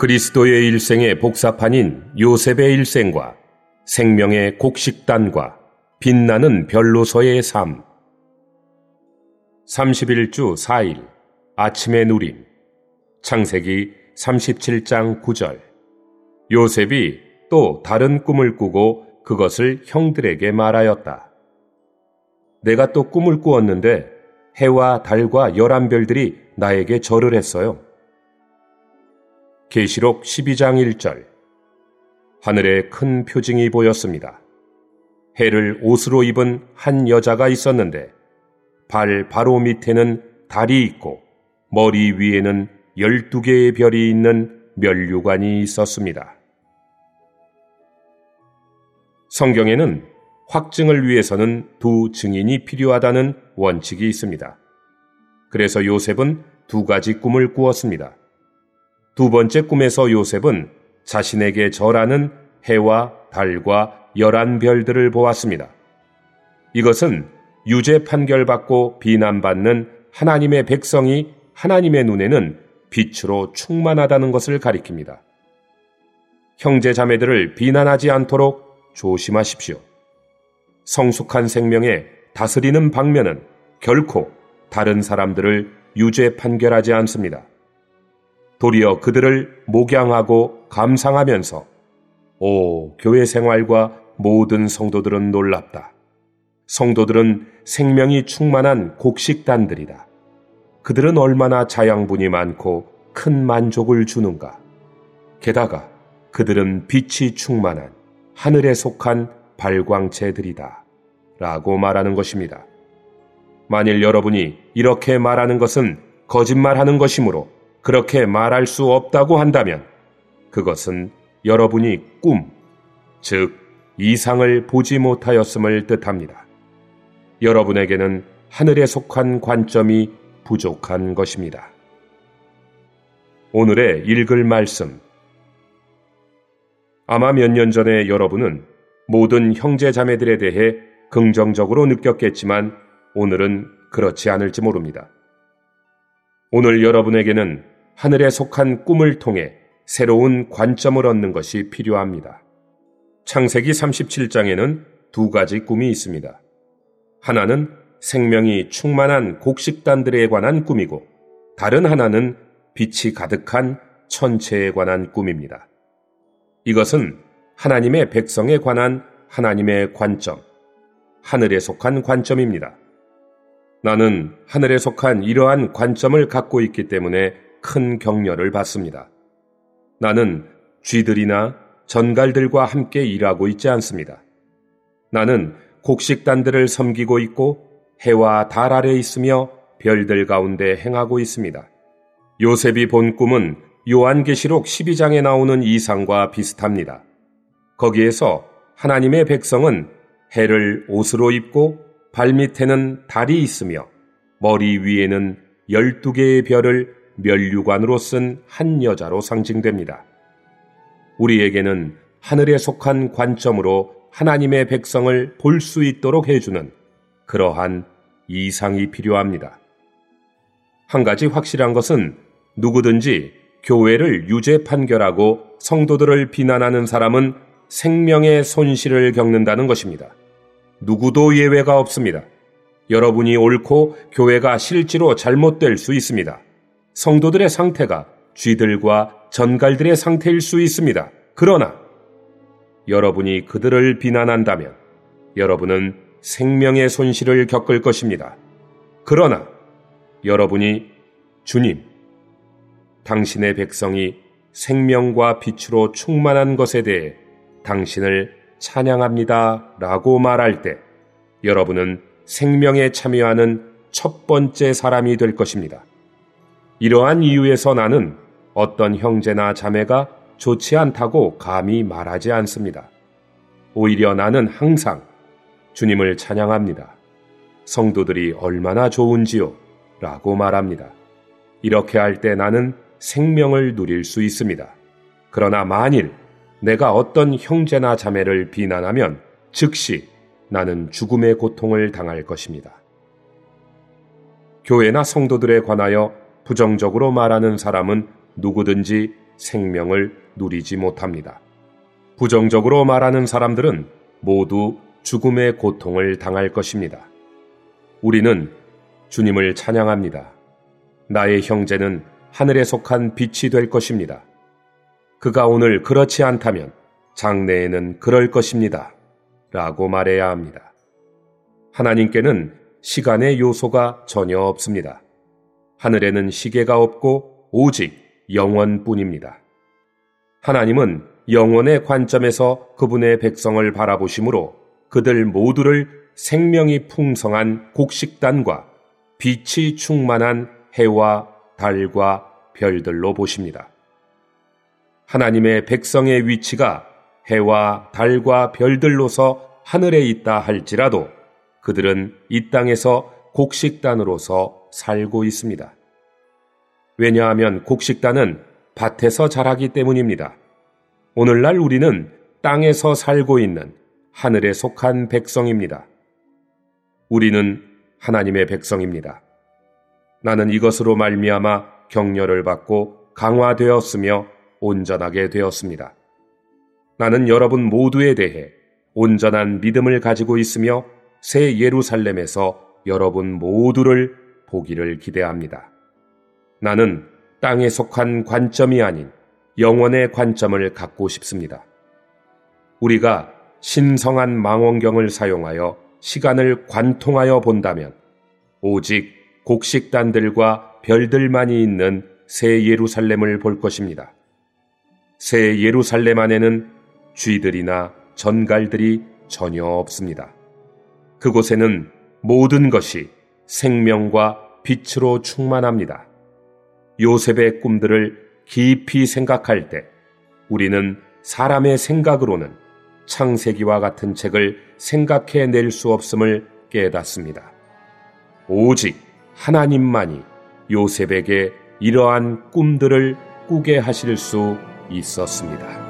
그리스도의 일생의 복사판인 요셉의 일생과 생명의 곡식단과 빛나는 별로서의 삶. 31주 4일 아침의 누림 창세기 37장 9절 요셉이 또 다른 꿈을 꾸고 그것을 형들에게 말하였다. 내가 또 꿈을 꾸었는데 해와 달과 열한 별들이 나에게 절을 했어요. 계시록 12장 1절 하늘에 큰 표징이 보였습니다. 해를 옷으로 입은 한 여자가 있었는데 발 바로 밑에는 달이 있고 머리 위에는 열두 개의 별이 있는 멸류관이 있었습니다. 성경에는 확증을 위해서는 두 증인이 필요하다는 원칙이 있습니다. 그래서 요셉은 두 가지 꿈을 꾸었습니다. 두 번째 꿈에서 요셉은 자신에게 절하는 해와 달과 열한 별들을 보았습니다. 이것은 유죄 판결받고 비난받는 하나님의 백성이 하나님의 눈에는 빛으로 충만하다는 것을 가리킵니다. 형제 자매들을 비난하지 않도록 조심하십시오. 성숙한 생명에 다스리는 방면은 결코 다른 사람들을 유죄 판결하지 않습니다. 도리어 그들을 목양하고 감상하면서 오, 교회 생활과 모든 성도들은 놀랍다. 성도들은 생명이 충만한 곡식단들이다. 그들은 얼마나 자양분이 많고 큰 만족을 주는가. 게다가 그들은 빛이 충만한 하늘에 속한 발광체들이다. 라고 말하는 것입니다. 만일 여러분이 이렇게 말하는 것은 거짓말하는 것이므로 그렇게 말할 수 없다고 한다면 그것은 여러분이 꿈, 즉, 이상을 보지 못하였음을 뜻합니다. 여러분에게는 하늘에 속한 관점이 부족한 것입니다. 오늘의 읽을 말씀. 아마 몇 년 전에 여러분은 모든 형제 자매들에 대해 긍정적으로 느꼈겠지만 오늘은 그렇지 않을지 모릅니다. 오늘 여러분에게는 하늘에 속한 꿈을 통해 새로운 관점을 얻는 것이 필요합니다. 창세기 37장에는 두 가지 꿈이 있습니다. 하나는 생명이 충만한 곡식단들에 관한 꿈이고 다른 하나는 빛이 가득한 천체에 관한 꿈입니다. 이것은 하나님의 백성에 관한 하나님의 관점, 하늘에 속한 관점입니다. 나는 하늘에 속한 이러한 관점을 갖고 있기 때문에 큰 격려를 받습니다. 나는 쥐들이나 전갈들과 함께 일하고 있지 않습니다. 나는 곡식단들을 섬기고 있고 해와 달 아래 있으며 별들 가운데 행하고 있습니다. 요셉이 본 꿈은 요한계시록 12장에 나오는 이상과 비슷합니다. 거기에서 하나님의 백성은 해를 옷으로 입고 발밑에는 달이 있으며 머리 위에는 12개의 별을 멸류관으로 쓴 한 여자로 상징됩니다. 우리에게는 하늘에 속한 관점으로 하나님의 백성을 볼 수 있도록 해주는 그러한 이상이 필요합니다. 한 가지 확실한 것은 누구든지 교회를 유죄 판결하고 성도들을 비난하는 사람은 생명의 손실을 겪는다는 것입니다. 누구도 예외가 없습니다. 여러분이 옳고 교회가 실제로 잘못될 수 있습니다. 성도들의 상태가 쥐들과 전갈들의 상태일 수 있습니다. 그러나 여러분이 그들을 비난한다면 여러분은 생명의 손실을 겪을 것입니다. 그러나 여러분이 주님, 당신의 백성이 생명과 빛으로 충만한 것에 대해 당신을 찬양합니다. 라고 말할 때 여러분은 생명에 참여하는 첫 번째 사람이 될 것입니다. 이러한 이유에서 나는 어떤 형제나 자매가 좋지 않다고 감히 말하지 않습니다. 오히려 나는 항상 주님을 찬양합니다. 성도들이 얼마나 좋은지요? 라고 말합니다. 이렇게 할 때 나는 생명을 누릴 수 있습니다. 그러나 만일 내가 어떤 형제나 자매를 비난하면 즉시 나는 죽음의 고통을 당할 것입니다. 교회나 성도들에 관하여 부정적으로 말하는 사람은 누구든지 생명을 누리지 못합니다. 부정적으로 말하는 사람들은 모두 죽음의 고통을 당할 것입니다. 우리는 주님을 찬양합니다. 나의 형제는 하늘에 속한 빛이 될 것입니다. 그가 오늘 그렇지 않다면 장래에는 그럴 것입니다. 라고 말해야 합니다. 하나님께는 시간의 요소가 전혀 없습니다. 하늘에는 시계가 없고 오직 영원뿐입니다. 하나님은 영원의 관점에서 그분의 백성을 바라보시므로 그들 모두를 생명이 풍성한 곡식단과 빛이 충만한 해와 달과 별들로 보십니다. 하나님의 백성의 위치가 해와 달과 별들로서 하늘에 있다 할지라도 그들은 이 땅에서 곡식단으로서 살고 있습니다. 왜냐하면 곡식단은 밭에서 자라기 때문입니다. 오늘날 우리는 땅에서 살고 있는 하늘에 속한 백성입니다. 우리는 하나님의 백성입니다. 나는 이것으로 말미암아 격려를 받고 강화되었으며 온전하게 되었습니다. 나는 여러분 모두에 대해 온전한 믿음을 가지고 있으며 새 예루살렘에서 여러분 모두를 보기를 기대합니다. 나는 땅에 속한 관점이 아닌 영원의 관점을 갖고 싶습니다. 우리가 신성한 망원경을 사용하여 시간을 관통하여 본다면 오직 곡식단들과 별들만이 있는 새 예루살렘을 볼 것입니다. 새 예루살렘 안에는 쥐들이나 전갈들이 전혀 없습니다. 그곳에는 모든 것이 생명과 빛으로 충만합니다. 요셉의 꿈들을 깊이 생각할 때 우리는 사람의 생각으로는 창세기와 같은 책을 생각해 낼 수 없음을 깨닫습니다. 오직 하나님만이 요셉에게 이러한 꿈들을 꾸게 하실 수 있었습니다.